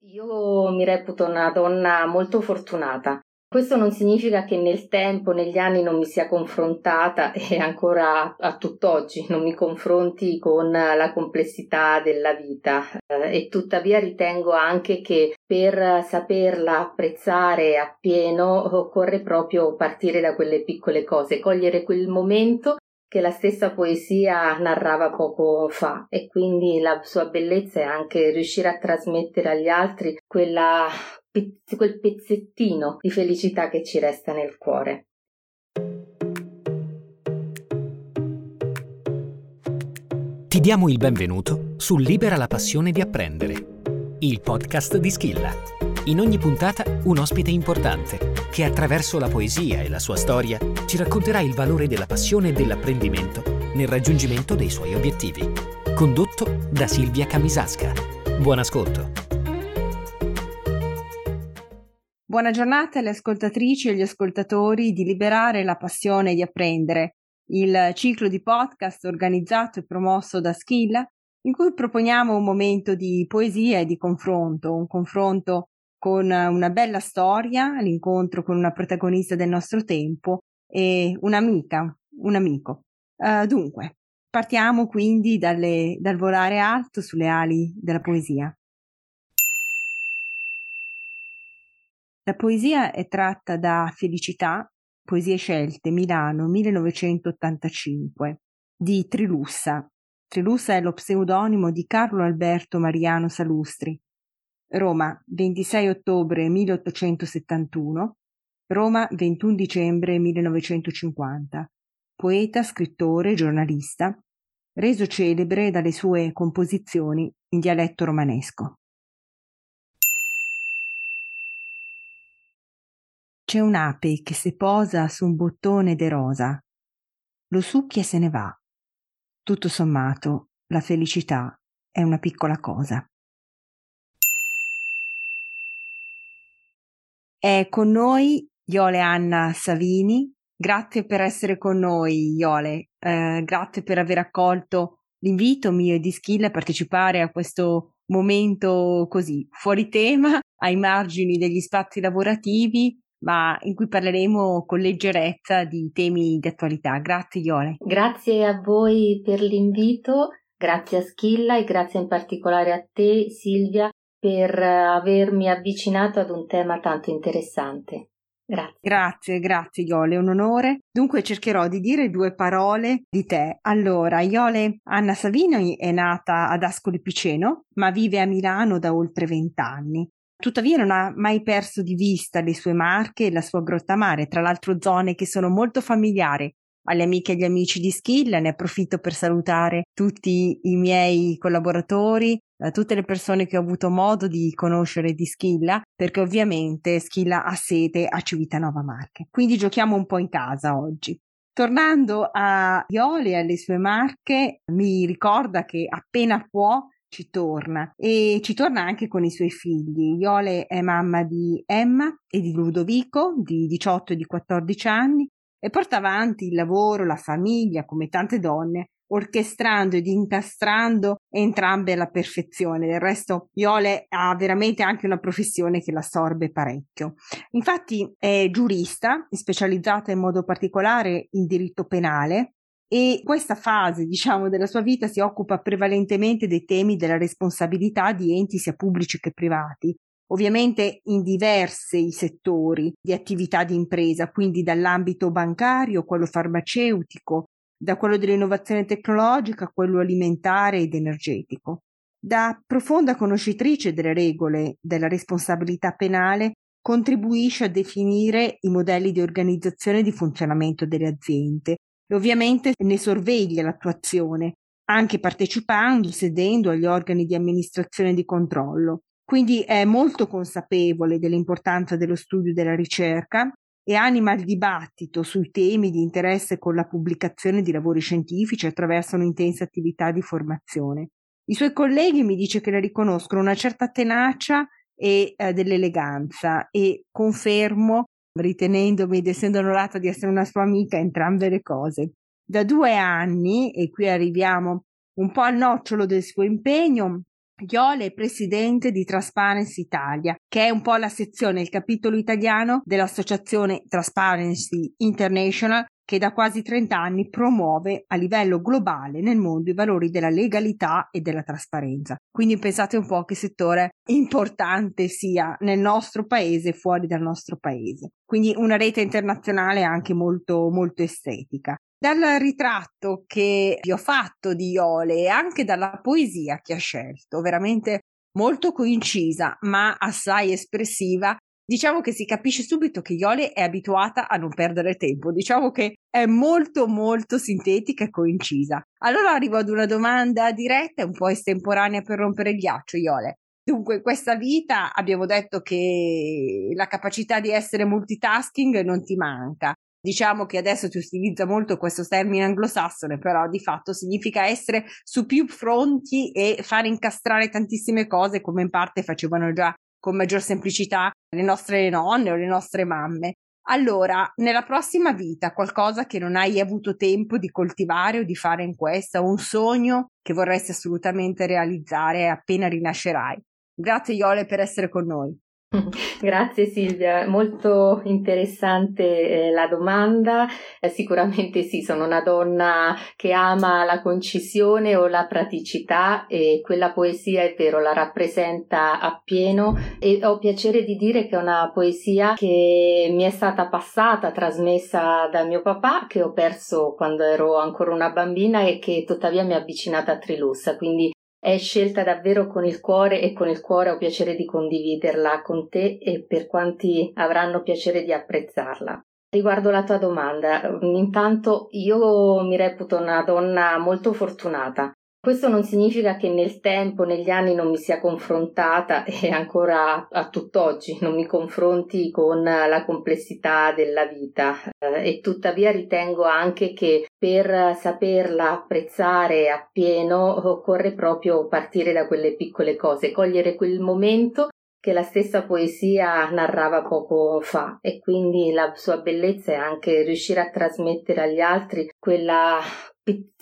Io mi reputo una donna molto fortunata. Questo non significa che nel tempo, negli anni non mi sia confrontata e ancora a tutt'oggi non mi confronti con la complessità della vita eh, e tuttavia ritengo anche che per saperla apprezzare appieno occorre proprio partire da quelle piccole cose, cogliere quel momento che la stessa poesia narrava poco fa e quindi la sua bellezza è anche riuscire a trasmettere agli altri quella, quel pezzettino di felicità che ci resta nel cuore. Ti diamo il benvenuto su Libera la passione di apprendere, il podcast di Schilla in ogni puntata un ospite importante che attraverso la poesia e la sua storia ci racconterà il valore della passione e dell'apprendimento nel raggiungimento dei suoi obiettivi. Condotto da Silvia Camisasca. Buon ascolto. Buona giornata alle ascoltatrici e agli ascoltatori di Liberare la passione di apprendere, il ciclo di podcast organizzato e promosso da Schilla in cui proponiamo un momento di poesia e di confronto, un confronto con una bella storia, l'incontro con una protagonista del nostro tempo e un'amica, un amico. Uh, dunque, partiamo quindi dalle, dal volare alto sulle ali della poesia. La poesia è tratta da Felicità, Poesie scelte, Milano, 1985, di Trilussa. Trilussa è lo pseudonimo di Carlo Alberto Mariano Salustri, Roma, 26 ottobre 1871, Roma, 21 dicembre 1950. Poeta, scrittore, giornalista, reso celebre dalle sue composizioni in dialetto romanesco. C'è un'ape che se posa su un bottone de rosa, lo succhia e se ne va. Tutto sommato, la felicità è una piccola cosa. È con noi Iole Anna Savini. Grazie per essere con noi, Iole. Eh, grazie per aver accolto l'invito mio e di Skill a partecipare a questo momento così fuori tema, ai margini degli spazi lavorativi, ma in cui parleremo con leggerezza di temi di attualità. Grazie Iole. Grazie a voi per l'invito, grazie a Schilla e grazie in particolare a te Silvia per avermi avvicinato ad un tema tanto interessante. Grazie. Grazie, grazie Iole, è un onore. Dunque cercherò di dire due parole di te. Allora, Iole Anna Savino è nata ad Ascoli Piceno, ma vive a Milano da oltre vent'anni. Tuttavia non ha mai perso di vista le sue marche e la sua grotta mare, tra l'altro zone che sono molto familiari alle amiche e agli amici di Schilla, ne approfitto per salutare tutti i miei collaboratori, eh, tutte le persone che ho avuto modo di conoscere di Schilla, perché ovviamente Schilla ha sede a Civitanova Marche. Quindi giochiamo un po' in casa oggi. Tornando a Iole e alle sue marche, mi ricorda che appena può ci torna e ci torna anche con i suoi figli. Iole è mamma di Emma e di Ludovico di 18 e di 14 anni e porta avanti il lavoro, la famiglia, come tante donne, orchestrando ed incastrando entrambe alla perfezione. Del resto, Iole ha veramente anche una professione che l'assorbe parecchio. Infatti è giurista, specializzata in modo particolare in diritto penale e questa fase, diciamo, della sua vita si occupa prevalentemente dei temi della responsabilità di enti sia pubblici che privati, ovviamente in diversi settori di attività di impresa, quindi dall'ambito bancario, quello farmaceutico, da quello dell'innovazione tecnologica quello alimentare ed energetico. Da profonda conoscitrice delle regole della responsabilità penale, contribuisce a definire i modelli di organizzazione e di funzionamento delle aziende e ovviamente ne sorveglia l'attuazione, anche partecipando, sedendo agli organi di amministrazione e di controllo. Quindi è molto consapevole dell'importanza dello studio della ricerca e anima il dibattito sui temi di interesse con la pubblicazione di lavori scientifici attraverso un'intensa attività di formazione. I suoi colleghi mi dice che le riconoscono una certa tenacia e eh, dell'eleganza e confermo, ritenendomi ed essendo onorata di essere una sua amica, entrambe le cose. Da due anni, e qui arriviamo un po' al nocciolo del suo impegno, Iole è presidente di Transparency Italia, che è un po' la sezione, il capitolo italiano dell'associazione Transparency International che da quasi 30 anni promuove a livello globale nel mondo i valori della legalità e della trasparenza. Quindi pensate un po' che settore importante sia nel nostro paese e fuori dal nostro paese. Quindi una rete internazionale anche molto, molto estetica. Dal ritratto che vi ho fatto di Iole e anche dalla poesia che ha scelto, veramente molto coincisa ma assai espressiva, diciamo che si capisce subito che Iole è abituata a non perdere tempo, diciamo che è molto molto sintetica e coincisa. Allora arrivo ad una domanda diretta e un po' estemporanea per rompere il ghiaccio, Iole. Dunque, in questa vita abbiamo detto che la capacità di essere multitasking non ti manca. Diciamo che adesso si utilizza molto questo termine anglosassone, però di fatto significa essere su più fronti e fare incastrare tantissime cose come in parte facevano già con maggior semplicità le nostre nonne o le nostre mamme. Allora, nella prossima vita, qualcosa che non hai avuto tempo di coltivare o di fare in questa, un sogno che vorresti assolutamente realizzare appena rinascerai. Grazie Iole per essere con noi. Grazie Silvia, molto interessante eh, la domanda. Eh, sicuramente sì, sono una donna che ama la concisione o la praticità e quella poesia è vero, la rappresenta appieno e ho piacere di dire che è una poesia che mi è stata passata, trasmessa da mio papà, che ho perso quando ero ancora una bambina e che tuttavia mi ha avvicinata a Trilussa, quindi è scelta davvero con il cuore e con il cuore ho piacere di condividerla con te e per quanti avranno piacere di apprezzarla. Riguardo la tua domanda, intanto io mi reputo una donna molto fortunata questo non significa che nel tempo, negli anni non mi sia confrontata e ancora a tutt'oggi non mi confronti con la complessità della vita. Eh, e tuttavia ritengo anche che per saperla apprezzare appieno occorre proprio partire da quelle piccole cose, cogliere quel momento che la stessa poesia narrava poco fa. E quindi la sua bellezza è anche riuscire a trasmettere agli altri quella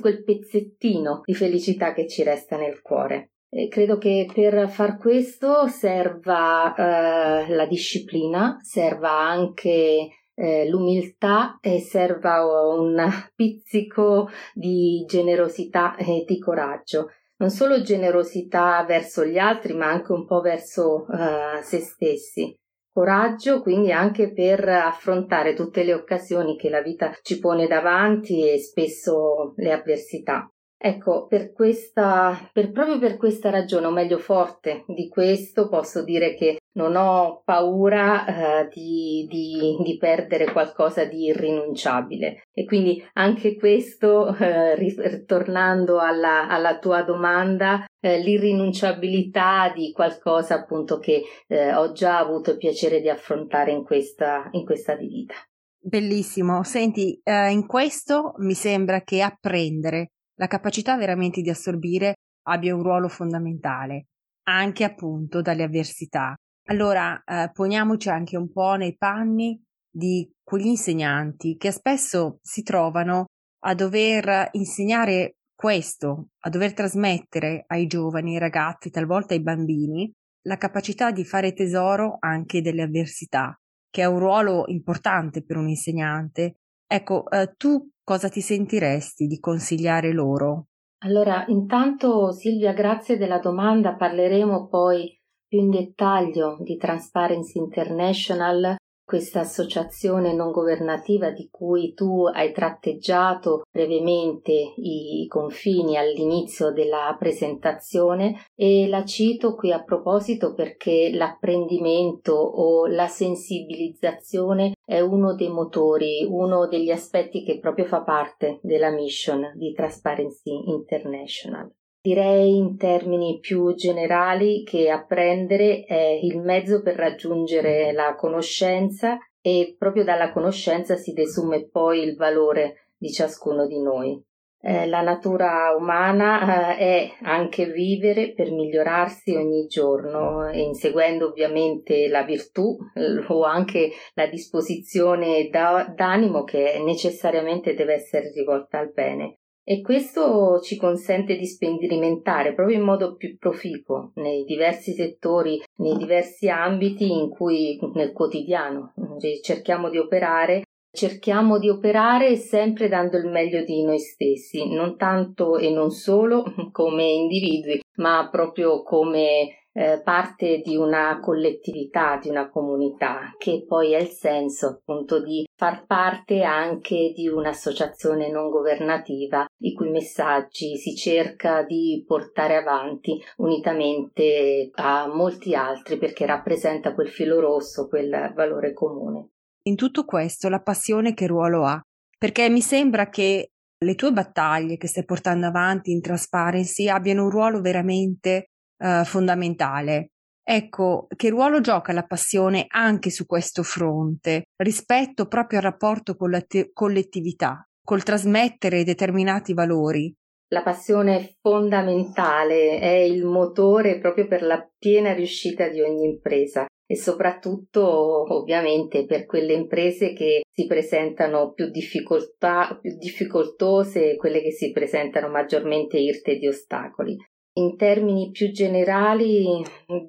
quel pezzettino di felicità che ci resta nel cuore. E credo che per far questo serva eh, la disciplina, serva anche eh, l'umiltà e serva un pizzico di generosità e di coraggio. Non solo generosità verso gli altri, ma anche un po' verso eh, se stessi coraggio quindi anche per affrontare tutte le occasioni che la vita ci pone davanti e spesso le avversità. Ecco, per questa, per, proprio per questa ragione, o meglio forte di questo, posso dire che non ho paura eh, di, di, di, perdere qualcosa di irrinunciabile. E quindi anche questo, eh, ritornando alla, alla, tua domanda, eh, l'irrinunciabilità di qualcosa appunto che eh, ho già avuto il piacere di affrontare in questa, in questa vita. Bellissimo. Senti, eh, in questo mi sembra che apprendere la capacità veramente di assorbire abbia un ruolo fondamentale, anche appunto dalle avversità. Allora, eh, poniamoci anche un po' nei panni di quegli insegnanti che spesso si trovano a dover insegnare questo, a dover trasmettere ai giovani, ai ragazzi, talvolta ai bambini, la capacità di fare tesoro anche delle avversità, che è un ruolo importante per un insegnante. Ecco, eh, tu cosa ti sentiresti di consigliare loro? Allora, intanto Silvia, grazie della domanda, parleremo poi più in dettaglio di Transparency International questa associazione non governativa di cui tu hai tratteggiato brevemente i confini all'inizio della presentazione e la cito qui a proposito perché l'apprendimento o la sensibilizzazione è uno dei motori, uno degli aspetti che proprio fa parte della mission di Transparency International. Direi in termini più generali che apprendere è il mezzo per raggiungere la conoscenza e proprio dalla conoscenza si desume poi il valore di ciascuno di noi. Eh, la natura umana eh, è anche vivere per migliorarsi ogni giorno, inseguendo ovviamente la virtù eh, o anche la disposizione da, d'animo che necessariamente deve essere rivolta al bene e questo ci consente di sperimentare proprio in modo più proficuo nei diversi settori, nei diversi ambiti in cui nel quotidiano. Cerchiamo di operare cerchiamo di operare sempre dando il meglio di noi stessi, non tanto e non solo come individui, ma proprio come eh, parte di una collettività, di una comunità, che poi ha il senso appunto di far parte anche di un'associazione non governativa i cui messaggi si cerca di portare avanti unitamente a molti altri perché rappresenta quel filo rosso, quel valore comune. In tutto questo la passione che ruolo ha? Perché mi sembra che le tue battaglie che stai portando avanti in Transparency abbiano un ruolo veramente eh, fondamentale. Ecco, che ruolo gioca la passione anche su questo fronte, rispetto proprio al rapporto con la te- collettività, col trasmettere determinati valori? La passione è fondamentale, è il motore proprio per la piena riuscita di ogni impresa e soprattutto ovviamente per quelle imprese che si presentano più, più difficoltose, quelle che si presentano maggiormente irte di ostacoli. In termini più generali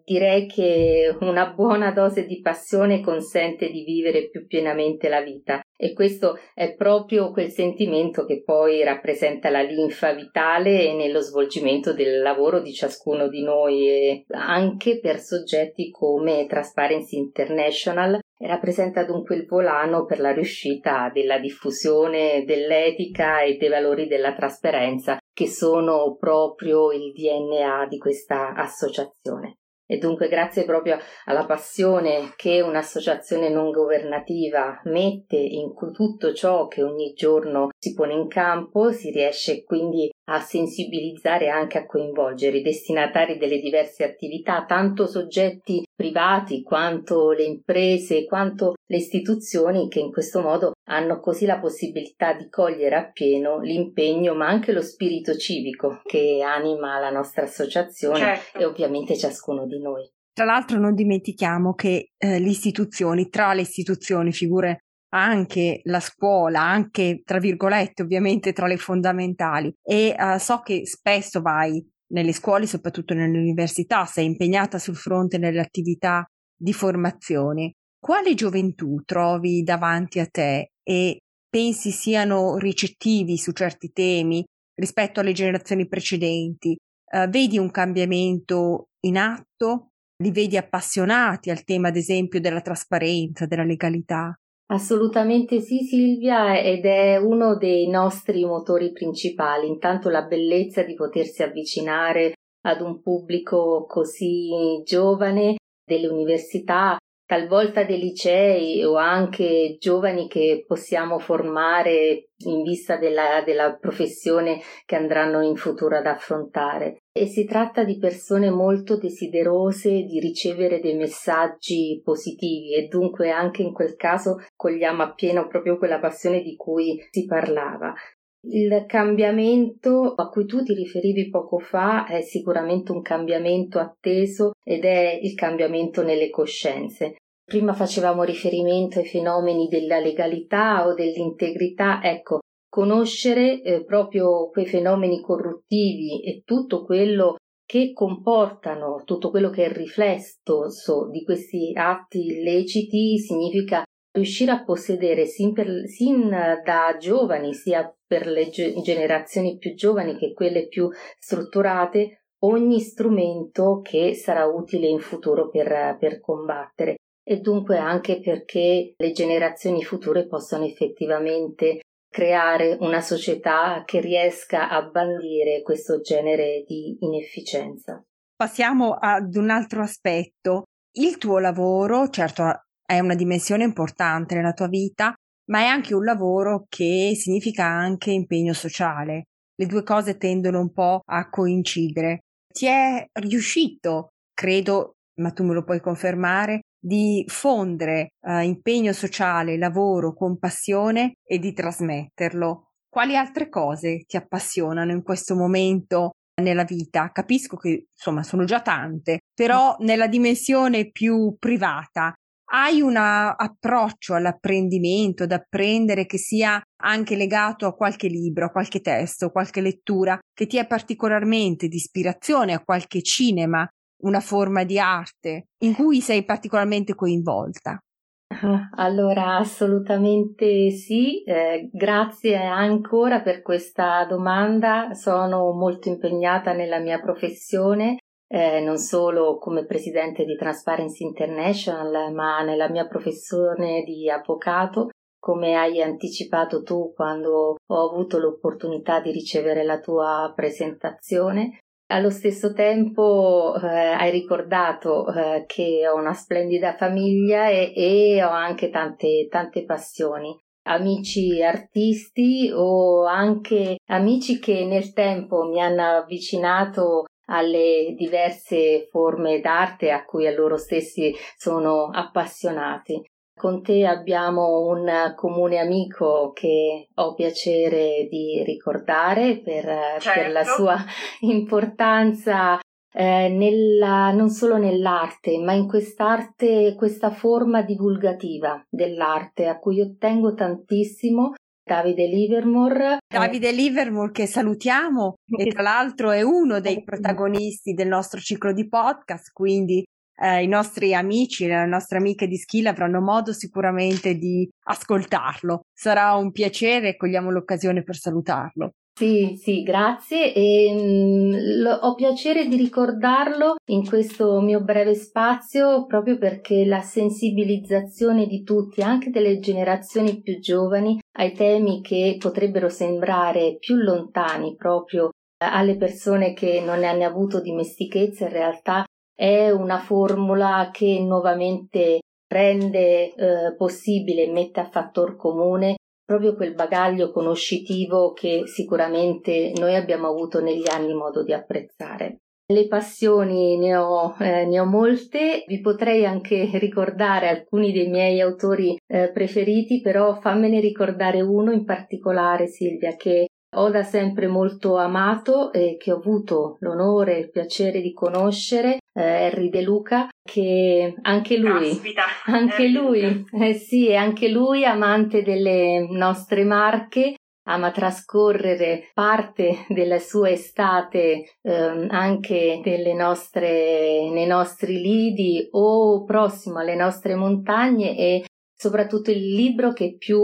direi che una buona dose di passione consente di vivere più pienamente la vita. E questo è proprio quel sentimento che poi rappresenta la linfa vitale nello svolgimento del lavoro di ciascuno di noi e anche per soggetti come Transparency International. Rappresenta dunque il volano per la riuscita della diffusione dell'etica e dei valori della trasparenza che sono proprio il DNA di questa associazione. E dunque grazie proprio alla passione che un'associazione non governativa mette in tutto ciò che ogni giorno si pone in campo, si riesce quindi a sensibilizzare anche a coinvolgere i destinatari delle diverse attività, tanto soggetti privati quanto le imprese, quanto le istituzioni che in questo modo hanno così la possibilità di cogliere appieno l'impegno ma anche lo spirito civico che anima la nostra associazione certo. e ovviamente ciascuno di noi. Tra l'altro non dimentichiamo che eh, le istituzioni, tra le istituzioni, figure anche la scuola, anche tra virgolette ovviamente tra le fondamentali e uh, so che spesso vai nelle scuole, soprattutto nelle università, sei impegnata sul fronte nelle attività di formazione. Quale gioventù trovi davanti a te e pensi siano ricettivi su certi temi rispetto alle generazioni precedenti? Uh, vedi un cambiamento in atto? Li vedi appassionati al tema, ad esempio, della trasparenza, della legalità? Assolutamente sì, Silvia, ed è uno dei nostri motori principali. Intanto la bellezza di potersi avvicinare ad un pubblico così giovane delle università talvolta dei licei o anche giovani che possiamo formare in vista della, della, professione che andranno in futuro ad affrontare. E si tratta di persone molto desiderose di ricevere dei messaggi positivi e dunque anche in quel caso cogliamo appieno proprio quella passione di cui si parlava. Il cambiamento a cui tu ti riferivi poco fa è sicuramente un cambiamento atteso ed è il cambiamento nelle coscienze. Prima facevamo riferimento ai fenomeni della legalità o dell'integrità, ecco, conoscere eh, proprio quei fenomeni corruttivi e tutto quello che comportano, tutto quello che è il riflesso di questi atti illeciti significa riuscire a possedere sin, per, sin da giovani, sia per le generazioni più giovani che quelle più strutturate, ogni strumento che sarà utile in futuro per, per combattere e dunque anche perché le generazioni future possano effettivamente creare una società che riesca a bandire questo genere di inefficienza. Passiamo ad un altro aspetto. Il tuo lavoro, certo, è una dimensione importante nella tua vita, ma è anche un lavoro che significa anche impegno sociale. Le due cose tendono un po' a coincidere. Ti è riuscito, credo, ma tu me lo puoi confermare, di fondere eh, impegno sociale, lavoro con passione e di trasmetterlo. Quali altre cose ti appassionano in questo momento nella vita? Capisco che insomma sono già tante, però nella dimensione più privata hai un approccio all'apprendimento, ad apprendere che sia anche legato a qualche libro, a qualche testo, qualche lettura che ti è particolarmente di ispirazione, a qualche cinema, una forma di arte in cui sei particolarmente coinvolta? Allora, assolutamente sì, eh, grazie ancora per questa domanda. Sono molto impegnata nella mia professione, eh, non solo come presidente di Transparency International, ma nella mia professione di avvocato. Come hai anticipato tu quando ho avuto l'opportunità di ricevere la tua presentazione, allo stesso tempo eh, hai ricordato eh, che ho una splendida famiglia e, e ho anche tante, tante passioni amici artisti o anche amici che nel tempo mi hanno avvicinato alle diverse forme d'arte a cui a loro stessi sono appassionati. Con te abbiamo un comune amico che ho piacere di ricordare per, certo. per la certo. sua importanza eh, nella, non solo nell'arte, ma in quest'arte, questa forma divulgativa dell'arte a cui io tengo tantissimo. Davide Livermore. Davide Livermore che salutiamo e tra l'altro è uno dei protagonisti del nostro ciclo di podcast, quindi eh, i nostri amici, le nostre amiche di Skill avranno modo sicuramente di ascoltarlo. Sarà un piacere e cogliamo l'occasione per salutarlo. Sì, sì, grazie. E mh, mm, lo, ho piacere di ricordarlo in questo mio breve spazio proprio perché la sensibilizzazione di tutti, anche delle generazioni più giovani, ai temi che potrebbero sembrare più lontani proprio alle persone che non ne hanno avuto dimestichezza, in realtà è una formula che nuovamente rende eh, possibile mette a fattor comune proprio quel bagaglio conoscitivo che sicuramente noi abbiamo avuto negli anni modo di apprezzare. Le passioni ne ho, eh, ne ho, molte, vi potrei anche ricordare alcuni dei miei autori eh, preferiti, però fammene ricordare uno in particolare, Silvia, che ho da sempre molto amato e che ho avuto l'onore e il piacere di conoscere, eh, Henry De Luca, che anche lui, Caspita, anche lui, eh sì, anche lui amante delle nostre marche, ama trascorrere parte della sua estate eh, anche nostre, nei nostri lidi o prossimo alle nostre montagne e Soprattutto il libro che più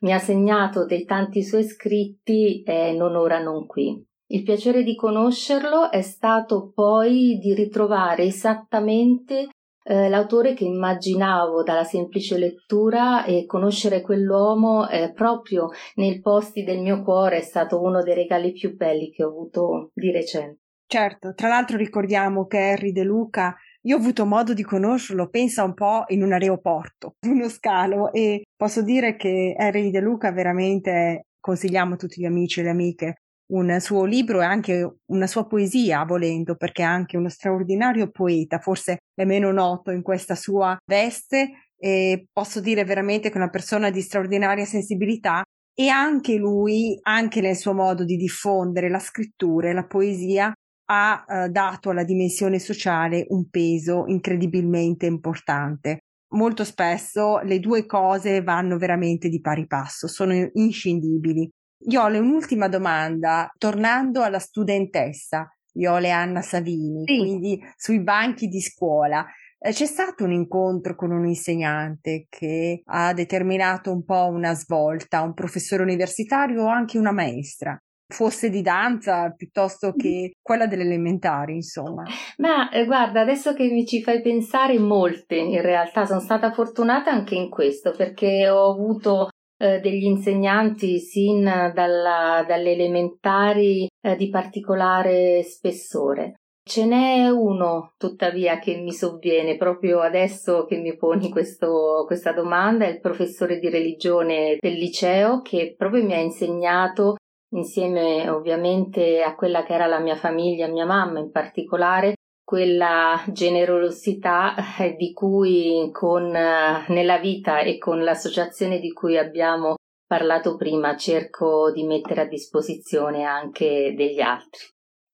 mi ha segnato dei tanti suoi scritti è Non ora non qui. Il piacere di conoscerlo è stato poi di ritrovare esattamente eh, l'autore che immaginavo dalla semplice lettura e conoscere quell'uomo eh, proprio nei posti del mio cuore è stato uno dei regali più belli che ho avuto di recente. Certo, tra l'altro ricordiamo che Harry De Luca io ho avuto modo di conoscerlo, pensa un po' in un aeroporto, uno scalo, e posso dire che Harry De Luca veramente consigliamo a tutti gli amici e le amiche un suo libro e anche una sua poesia, volendo, perché è anche uno straordinario poeta, forse è meno noto in questa sua veste e posso dire veramente che è una persona di straordinaria sensibilità e anche lui, anche nel suo modo di diffondere la scrittura e la poesia, ha eh, dato alla dimensione sociale un peso incredibilmente importante. Molto spesso le due cose vanno veramente di pari passo, sono inscindibili. Iole, un'ultima domanda, tornando alla studentessa, Iole Anna Savini, sì. quindi sui banchi di scuola. Eh, c'è stato un incontro con un insegnante che ha determinato un po' una svolta, un professore universitario o anche una maestra? Fosse di danza piuttosto che quella delle elementari, insomma. Ma eh, guarda, adesso che mi ci fai pensare, molte in realtà sono stata fortunata anche in questo perché ho avuto eh, degli insegnanti sin dalla, dalle elementari eh, di particolare spessore. Ce n'è uno, tuttavia, che mi sovviene proprio adesso che mi poni questo, questa domanda, è il professore di religione del liceo che proprio mi ha insegnato insieme ovviamente a quella che era la mia famiglia, mia mamma in particolare, quella generosità eh, di cui con, eh, nella vita e con l'associazione di cui abbiamo parlato prima cerco di mettere a disposizione anche degli altri.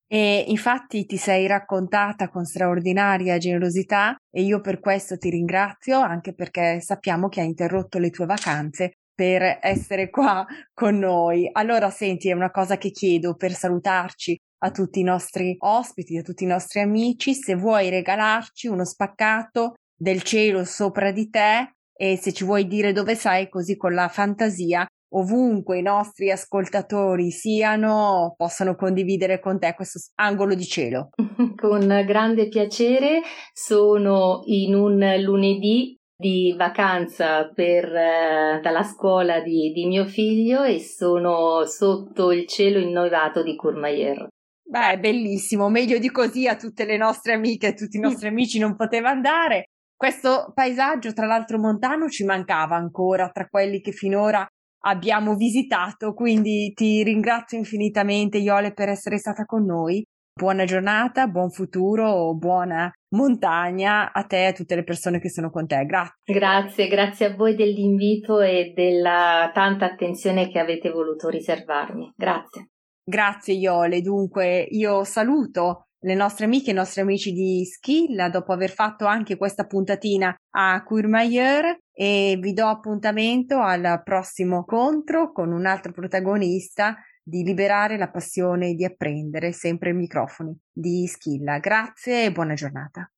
E infatti ti sei raccontata con straordinaria generosità e io per questo ti ringrazio, anche perché sappiamo che hai interrotto le tue vacanze per essere qua con noi. Allora, senti, è una cosa che chiedo per salutarci a tutti i nostri ospiti, a tutti i nostri amici, se vuoi regalarci uno spaccato del cielo sopra di te e se ci vuoi dire dove sei, così con la fantasia ovunque i nostri ascoltatori siano, possano condividere con te questo angolo di cielo. Con grande piacere, sono in un lunedì di vacanza per, eh, dalla scuola di, di, mio figlio e sono sotto il cielo innovato di Courmayeur. Beh, bellissimo, meglio di così a tutte le nostre amiche e tutti i nostri amici non poteva andare. Questo paesaggio, tra l'altro montano, ci mancava ancora tra quelli che finora abbiamo visitato, quindi ti ringrazio infinitamente Iole per essere stata con noi. Buona giornata, buon futuro, buona montagna a te e a tutte le persone che sono con te. Grazie. Grazie, grazie a voi dell'invito e della tanta attenzione che avete voluto riservarmi. Grazie. Grazie Iole, dunque io saluto le nostre amiche e i nostri amici di Schilla dopo aver fatto anche questa puntatina a Courmayeur e vi do appuntamento al prossimo incontro con un altro protagonista di liberare la passione di apprendere, sempre i microfoni di Schilla. Grazie e buona giornata.